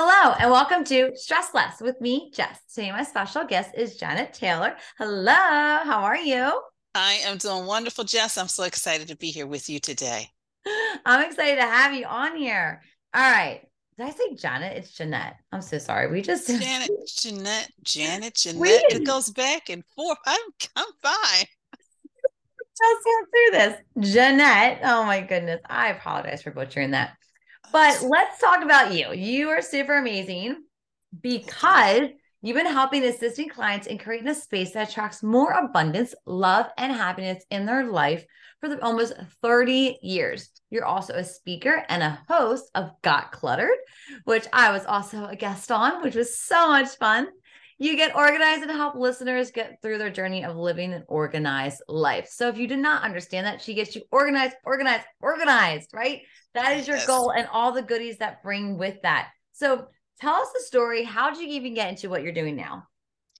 Hello, and welcome to Stress Less with me, Jess. Today, my special guest is Janet Taylor. Hello, how are you? I am doing wonderful, Jess. I'm so excited to be here with you today. I'm excited to have you on here. All right. Did I say Janet? It's Jeanette. I'm so sorry. We just Janet, Jeanette, Janet, Jeanette. We... It goes back and forth. I'm I'm fine. Just went through this. Jeanette. Oh my goodness. I apologize for butchering that. But let's talk about you. You are super amazing because you've been helping assisting clients in creating a space that attracts more abundance, love, and happiness in their life for almost 30 years. You're also a speaker and a host of Got Cluttered, which I was also a guest on, which was so much fun. You get organized and help listeners get through their journey of living an organized life. So if you did not understand that, she gets you organized, organized, organized, right? That is your yes. goal and all the goodies that bring with that. So tell us the story. How did you even get into what you're doing now?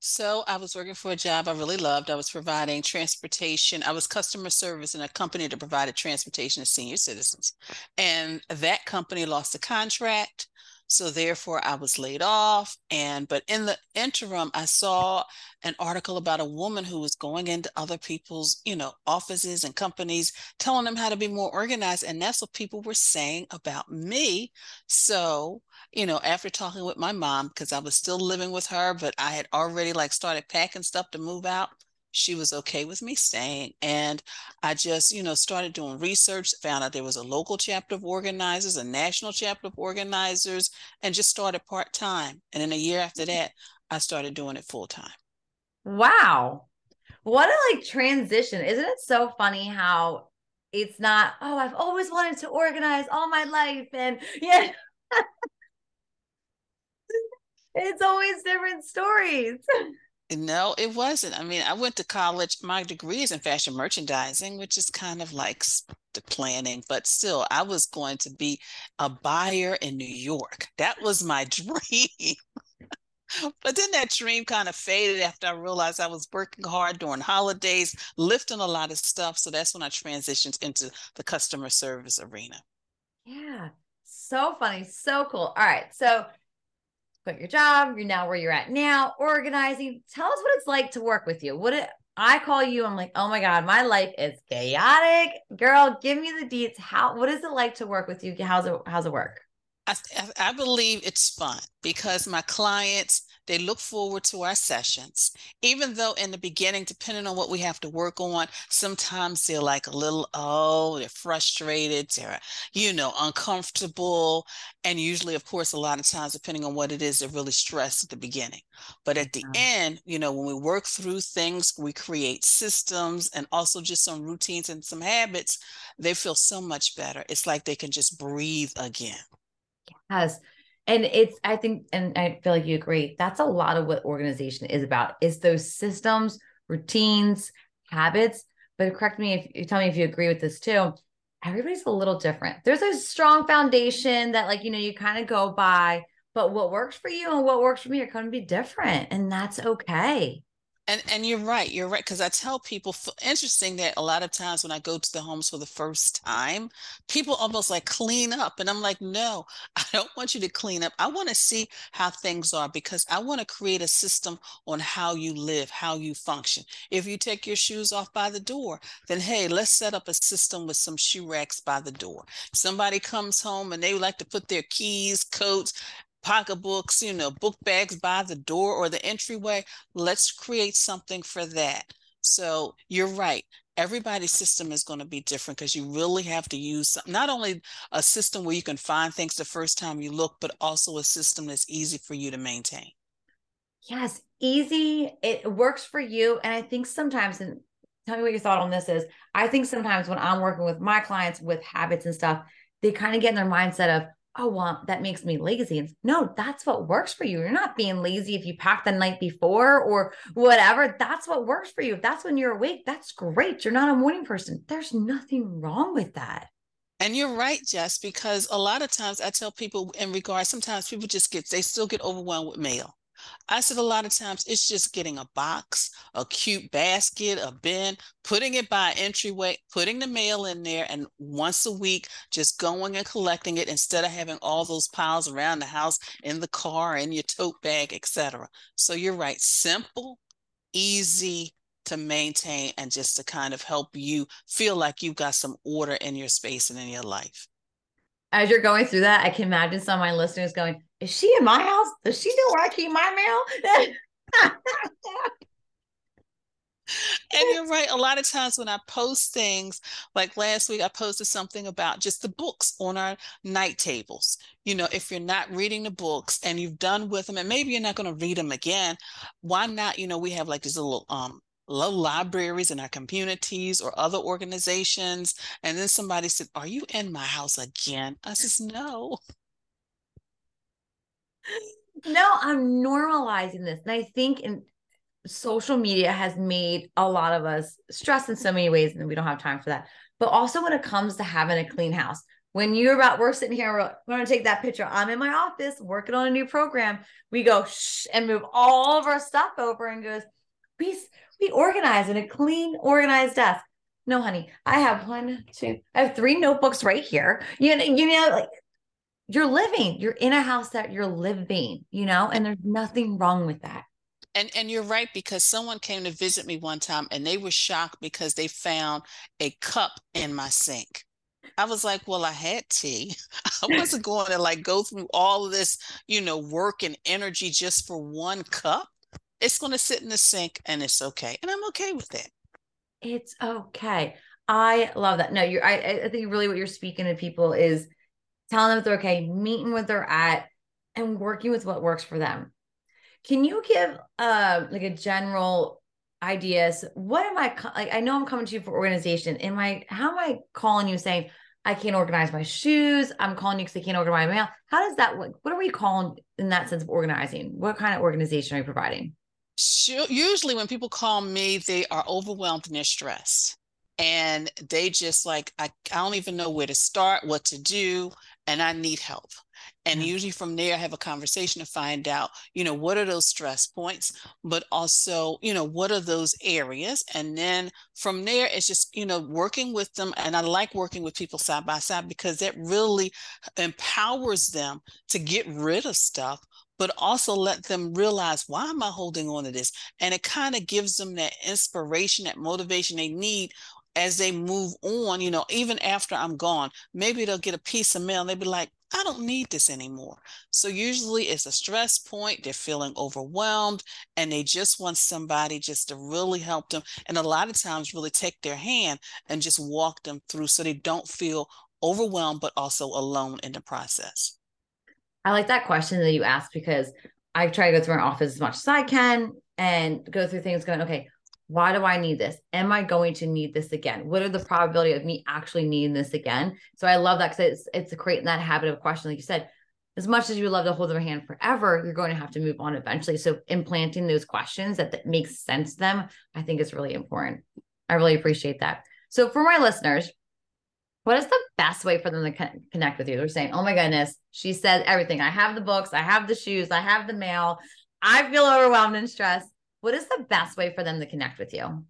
So I was working for a job I really loved. I was providing transportation. I was customer service in a company that provided transportation to senior citizens. And that company lost a contract. So therefore I was laid off. And but in the interim, I saw an article about a woman who was going into other people's, you know, offices and companies, telling them how to be more organized. And that's what people were saying about me. So, you know, after talking with my mom, because I was still living with her, but I had already like started packing stuff to move out she was okay with me staying. And I just, you know, started doing research, found out there was a local chapter of organizers, a national chapter of organizers, and just started part time. And then a year after mm-hmm. that, I started doing it full time. Wow. What a like transition. Isn't it so funny how it's not, oh, I've always wanted to organize all my life. And yeah. it's always different stories. No, it wasn't. I mean, I went to college. My degree is in fashion merchandising, which is kind of like the planning, but still, I was going to be a buyer in New York. That was my dream. but then that dream kind of faded after I realized I was working hard during holidays, lifting a lot of stuff. So that's when I transitioned into the customer service arena. Yeah. So funny. So cool. All right. So quit your job. You're now where you're at now, organizing. Tell us what it's like to work with you. What it, I call you, I'm like, oh my God, my life is chaotic. Girl, give me the deets. How what is it like to work with you? How's it how's it work? I, I believe it's fun because my clients they look forward to our sessions, even though in the beginning, depending on what we have to work on, sometimes they're like a little, oh, they're frustrated, they're, you know, uncomfortable. And usually, of course, a lot of times, depending on what it is, they're really stressed at the beginning. But at the mm-hmm. end, you know, when we work through things, we create systems and also just some routines and some habits, they feel so much better. It's like they can just breathe again. Yes and it's i think and i feel like you agree that's a lot of what organization is about is those systems routines habits. But correct me if you tell me if you agree with this too everybody's a little different. There's a strong foundation that like you know you kind of go by but what works for you and what works for me are going to be different and that's okay and and you're right you're right because i tell people interesting that a lot of times when i go to the homes for the first time people almost like clean up and i'm like no i don't want you to clean up. I want to see how things are because i want to create a system on how you live how you function. If you take your shoes off by the door then hey let's set up a system with some shoe racks by the door. Somebody comes home and they like to put their keys coats pocketbooks, you know, book bags by the door or the entryway. Let's create something for that. So you're right. Everybody's system is going to be different because you really have to use not only a system where you can find things the first time you look, but also a system that's easy for you to maintain. Yes, easy. It works for you. And I think sometimes, and tell me what your thought on this is. I think sometimes when I'm working with my clients with habits and stuff, they kind of get in their mindset of, oh well that makes me lazy. And no that's what works for you. You're not being lazy if you pack the night before or whatever. That's what works for you. If that's when you're awake that's great. You're not a morning person. There's nothing wrong with that. And you're right jess because a lot of times i tell people in regards sometimes people just get they still get overwhelmed with mail I said a lot of times it's just getting a box, a cute basket, a bin, putting it by entryway, putting the mail in there, and once a week just going and collecting it instead of having all those piles around the house in the car, in your tote bag, etc. So you're right, simple, easy to maintain, and just to kind of help you feel like you've got some order in your space and in your life as you're going through that, I can imagine some of my listeners going, Is she in my house? Does she know where I keep my mail? and you're right. A lot of times when I post things, like last week, I posted something about just the books on our night tables. You know, if you're not reading the books and you've done with them, and maybe you're not going to read them again, why not? You know, we have like these little um low libraries in our communities or other organizations. And then somebody said, Are you in my house again? I says, No. No, I'm normalizing this. And I think in social media has made a lot of us stressed in so many ways, and we don't have time for that. But also when it comes to having a clean house, when you're about, we're sitting here, we're, going to take that picture. I'm in my office working on a new program. We go shh and move all of our stuff over and goes, we be organized in a clean, organized desk. No, honey, I have one, two, I have three notebooks right here. You know, you know, like you're living, you're in a house that you're living, you know, and there's nothing wrong with that. And and you're right because someone came to visit me one time and they were shocked because they found a cup in my sink. I was like, well, I had tea. I wasn't going to like go through all of this, you know, work and energy just for one cup. It's going to sit in the sink and it's okay. And I'm okay with it. It's okay. I love that. No, you're, I, I think really what you're speaking to people is telling them they're okay, meeting where they're at and working with what works for them. Can you give uh like a general ideas? What am I like? I know I'm coming to you for organization. Am I, how am I calling you saying, I can't organize my shoes. I'm calling you because I can't organize my mail. How does that, what, what are we calling in that sense of organizing? What kind of organization are you providing? usually when people call me, they are overwhelmed and they're stressed. And they just like, I, I don't even know where to start, what to do, and I need help. And yeah. usually from there, I have a conversation to find out, you know, what are those stress points, but also, you know, what are those areas? And then from there, it's just, you know, working with them. And I like working with people side by side because that really empowers them to get rid of stuff but also let them realize why am I holding on to this? And it kind of gives them that inspiration, that motivation they need as they move on, you know, even after I'm gone. Maybe they'll get a piece of mail and they'll be like, I don't need this anymore. So usually it's a stress point. They're feeling overwhelmed and they just want somebody just to really help them. And a lot of times, really take their hand and just walk them through so they don't feel overwhelmed, but also alone in the process. I like that question that you asked because I try to go through my office as much as I can and go through things going, okay, why do I need this? Am I going to need this again? What are the probability of me actually needing this again? So I love that because it's it's creating that habit of question, like you said. As much as you love to hold their hand forever, you're going to have to move on eventually. So implanting those questions that, that makes sense to them, I think is really important. I really appreciate that. So for my listeners, what is the best way for them to connect with you? They're saying, oh my goodness, she said everything. I have the books, I have the shoes, I have the mail. I feel overwhelmed and stressed. What is the best way for them to connect with you?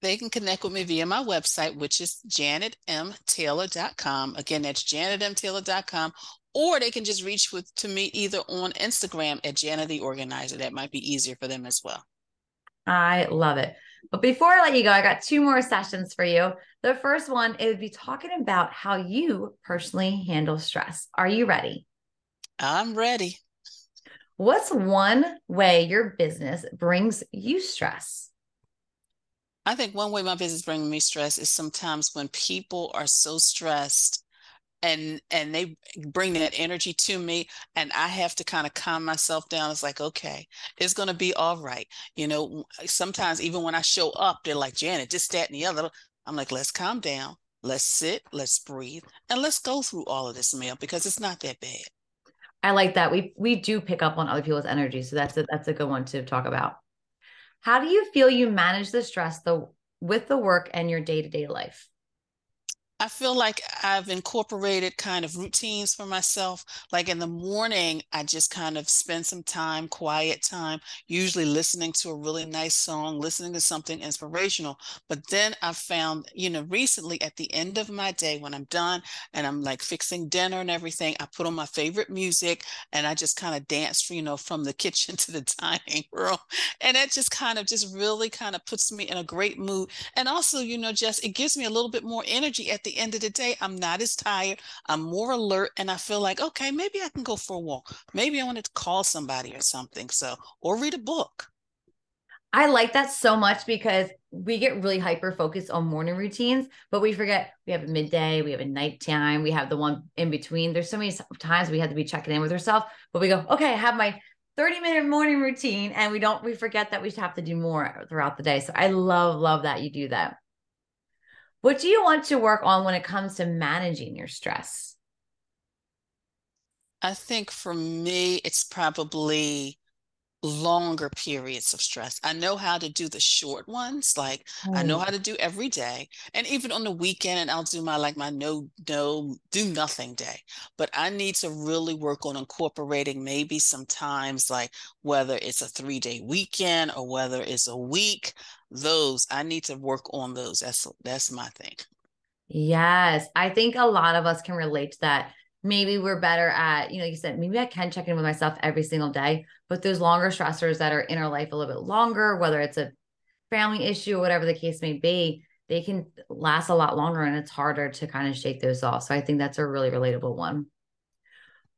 They can connect with me via my website, which is janetmtaylor.com. Again, that's janetmtaylor.com. Or they can just reach with to me either on Instagram at Janet the Organizer. That might be easier for them as well. I love it. But before I let you go, I got two more sessions for you. The first one is be talking about how you personally handle stress. Are you ready? I'm ready. What's one way your business brings you stress? I think one way my business brings me stress is sometimes when people are so stressed and and they bring that energy to me and i have to kind of calm myself down. It's like okay it's to be all right. You know sometimes even when i show up they're like janet just that and the other. I'm like let's calm down. Let's sit. Let's breathe. And let's go through all of this mail because it's not that bad i like that. We we do pick up on other people's energy so that's a that's a good one to talk about. How do you feel you manage the stress the with the work and your day-to-day life I feel like I've incorporated kind of routines for myself. Like in the morning, I just kind of spend some time, quiet time, usually listening to a really nice song, listening to something inspirational. But then I found, you know, recently at the end of my day, when I'm done and I'm like fixing dinner and everything, I put on my favorite music and I just kind of dance, you know, from the kitchen to the dining room. And that just kind of just really kind of puts me in a great mood. And also, you know, just it gives me a little bit more energy at the end of the day, I'm not as tired. I'm more alert and I feel like, okay, maybe I can go for a walk. Maybe I want to call somebody or something. So, or read a book. I like that so much because we get really hyper focused on morning routines, but we forget we have a midday, we have a nighttime, we have the one in between. There's so many times we have to be checking in with ourselves, but we go, okay, I have my 30 minute morning routine and we don't we forget that we have to do more throughout the day. So I love love that you do that. What do you want to work on when it comes to managing your stress? I think for me, it's probably longer periods of stress. I know how to do the short ones, like oh. I know how to do every day. And even on the weekend, and I'll do my like my no, no, do nothing day. But I need to really work on incorporating maybe sometimes like whether it's a three day weekend or whether it's a week, those I need to work on those. That's that's my thing. Yes. I think a lot of us can relate to that maybe we're better at, you know, you said, maybe I can check in with myself every single day, but those longer stressors that are in our life a little bit longer, whether it's a family issue or whatever the case may be, they can last a lot longer and it's harder to kind of shake those off. So I think that's a really relatable one.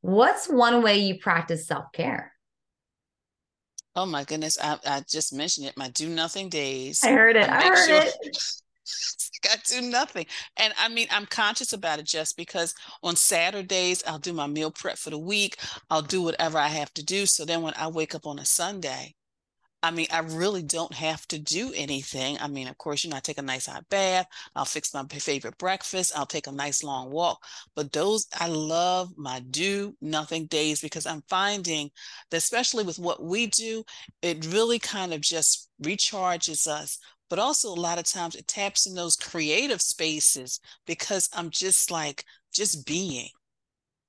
What's one way you practice self care? Oh my goodness. I, I just mentioned it. My do nothing days. I heard it. I, I heard sure, it. I do nothing. And I mean, I'm conscious about it just because on Saturdays, I'll do my meal prep for the week. I'll do whatever I have to do. So then when I wake up on a Sunday, I mean, I really don't have to do anything. I mean, of course, you know, I take a nice hot bath. I'll fix my favorite breakfast. I'll take a nice long walk. But those, I love my do nothing days because I'm finding that, especially with what we do, it really kind of just recharges us but also a lot of times it taps in those creative spaces because I'm just like just being.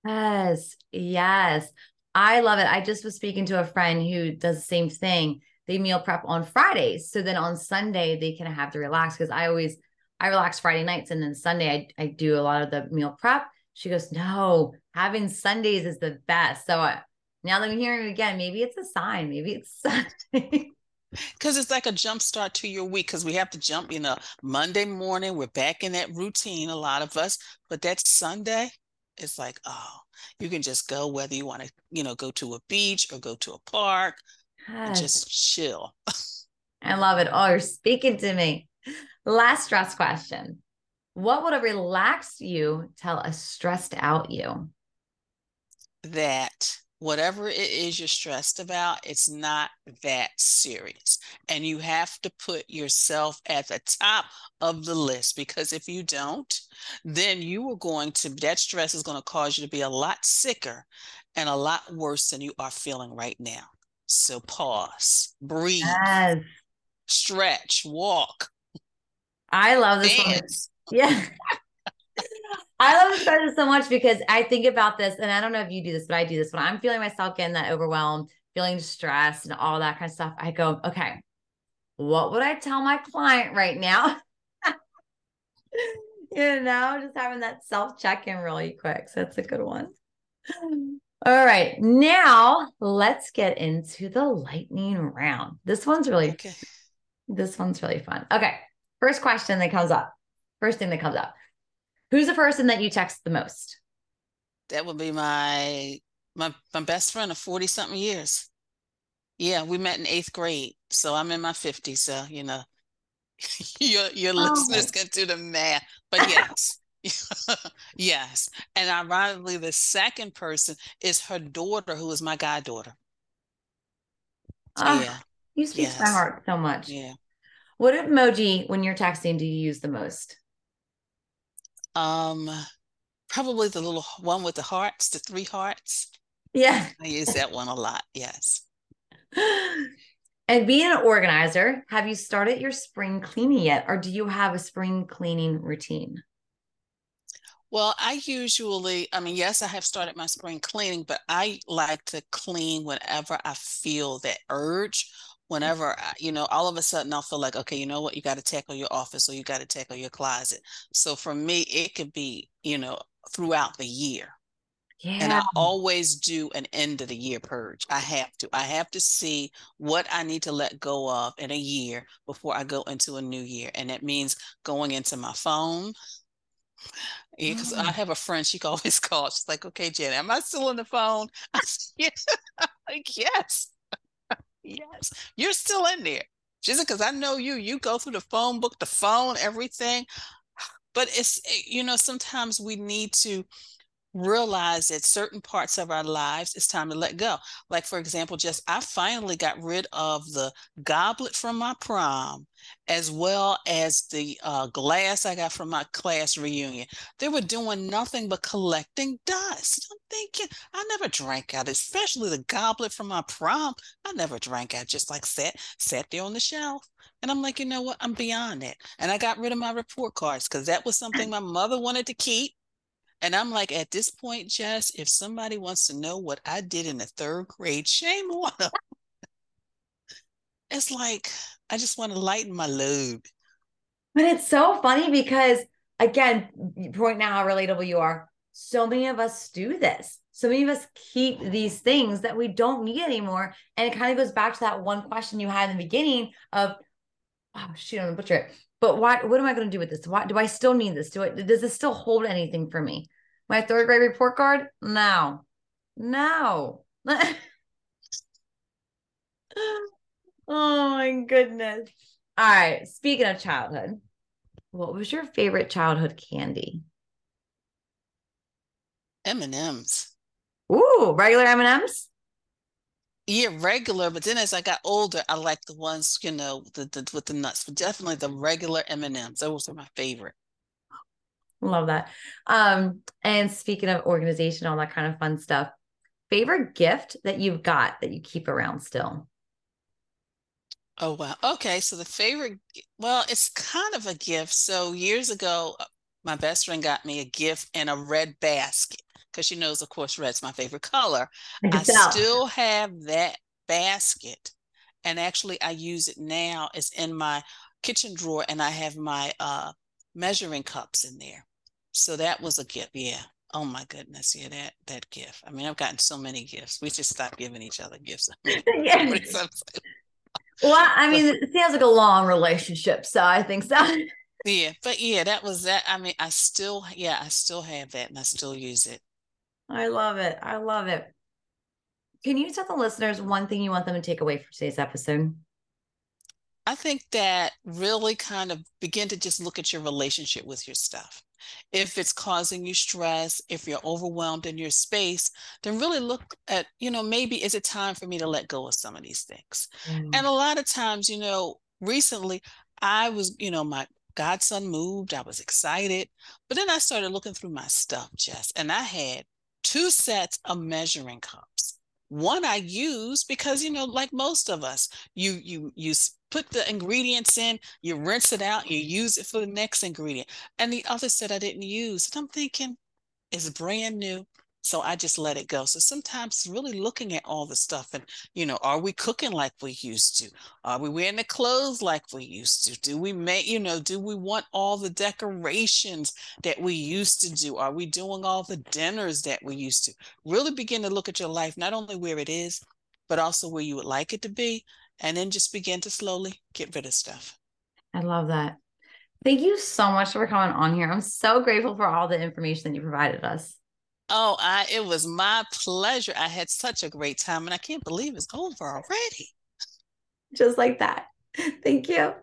Yes, yes. I love it. I just was speaking to a friend who does the same thing. They meal prep on Fridays. So then on Sunday they can have to relax because I always I relax Friday nights and then Sunday I, I do a lot of the meal prep. She goes, No, having Sundays is the best. So uh, now that I'm hearing it again, maybe it's a sign. Maybe it's Sunday because it's like a jump start to your week because we have to jump you know monday morning we're back in that routine a lot of us but that sunday it's like oh you can just go whether you want to you know go to a beach or go to a park and just chill. I love it. Oh you're speaking to me. Last stress question. What would a relaxed you tell a stressed out you? That whatever it is you're stressed about, it's not that serious. And you have to put yourself at the top of the list because if you don't, then you are going to, that stress is going to cause you to be a lot sicker and a lot worse than you are feeling right now. So pause, breathe, yes. stretch, walk. I love this dance. one. Yeah. I love this so much because I think about this, and I don't know if you do this, but I do this when I'm feeling myself getting that overwhelmed, feeling stressed, and all that kind of stuff. I go, okay, what would I tell my client right now? you know, just having that self check in really quick. So that's a good one. All right, now let's get into the lightning round. This one's really, okay. this one's really fun. Okay, first question that comes up. First thing that comes up Who's the person that you text the most? That would be my my my best friend of 40 something years. Yeah, we met in eighth grade. So I'm in my 50s. So, you know, your your oh, listeners can do the math. But yes. yes. And ironically, the second person is her daughter, who is my goddaughter. Oh, yeah. You speak yes. my heart so much. Yeah. What emoji, when you're texting, do you use the most? Um, probably the little one with the hearts, the three hearts. Yeah. I use that one a lot. Yes. And being an organizer, have you started your spring cleaning yet, or do you have a spring cleaning routine? Well, I usually, I mean, yes, I have started my spring cleaning, but I like to clean whenever I feel that urge. Whenever, I, you know, all of a sudden I'll feel like, okay, you know what, you got to tackle your office or you got to tackle your closet. So for me, it could be, you know, throughout the year. Yeah. And I always do an end of the year purge. I have to. I have to see what I need to let go of in a year before I go into a new year. And that means going into my phone, because I mm. have a friend, she always calls. She's like, okay, Jenny, am I still on the phone? I said, yes. like, yes. Yes. You're still in there. She said, because I know you. You go through the phone book, the phone, everything. But it's, eh, you know, sometimes we need to realize that certain parts of our lives it's time to let go. Like for example, just I finally got rid of the goblet from my prom, as well as the uh, glass I got from my class reunion. They were doing nothing but collecting dust. I'm thinking I never drank out, especially the goblet from my prom. I never drank out. Just like sat sat there on the shelf. And I'm like, you know what? I'm beyond it. And I got rid of my report cards because that was something my mother wanted to keep and I'm like, at this point, Jess, if somebody wants to know what I did in the third grade, shame on them. it's like, I just want to lighten my load. But it's so funny because, again, point now how relatable you are. So many of us do this. So many of us keep these things that we don't need anymore. And it kind of goes back to that one question you had in the beginning of, oh, shoot, I'm going to butcher it. But what, what am I going to do with this? Why do I still need this? Do it? Does this still hold anything for me? My third grade report card? No. No. oh my goodness. All right. Speaking of childhood, what was your favorite childhood candy? M&Ms. Ooh, regular M&Ms? Yeah, regular. But then as I got older, I like the ones, you know, the, the with the nuts. But definitely the regular M&Ms. Those are my favorite. Love that. Um, and speaking of organization, all that kind of fun stuff, favorite gift that you've got that you keep around still? Oh wow. Okay, so the favorite well, it's kind of a gift. So years ago, uh, my best friend got me a gift in a red basket because she knows, of course, red's my favorite color. I, still have that basket, and actually, I use it now. It's in my kitchen drawer, and I have my uh, measuring cups in there. So that was a gift. Yeah. Oh my goodness. Yeah, that that gift. I mean, I've gotten so many gifts. We just stopped giving each other gifts. yeah. well, I mean, it sounds like a long relationship. So I think so. yeah, but yeah, that was that. I mean, I still, yeah, I still have that and I still use it. I love it. I love it. Can you tell the listeners one thing you want them to take away from today's episode? I think that really kind of begin to just look at your relationship with your stuff. If it's causing you stress, if you're overwhelmed in your space, then really look at, you know, maybe is it time for me to let go of some of these things? Mm. And a lot of times, you know, recently I was, you know, my godson moved, I was excited, but then I started looking through my stuff, Jess, and I had two sets of measuring cups. One i use because you know like most of us you you you put the ingredients in you rinse it out you use it for the next ingredient. And the other set i didn't use and i'm thinking it's brand new so I just let it go. So sometimes really looking at all the stuff and, you know, are we cooking like we used to? Are we wearing the clothes like we used to? Do we make, you know, do we want all the decorations that we used to do? Are we doing all the dinners that we used to? Really begin to look at your life, not only where it is, but also where you would like it to be. And then just begin to slowly get rid of stuff. I love that. Thank you so much for coming on here. I'm so grateful for all the information that you provided us. Oh, I it was my pleasure. I had such a great time and I can't believe it's over already. Just like that. Thank you.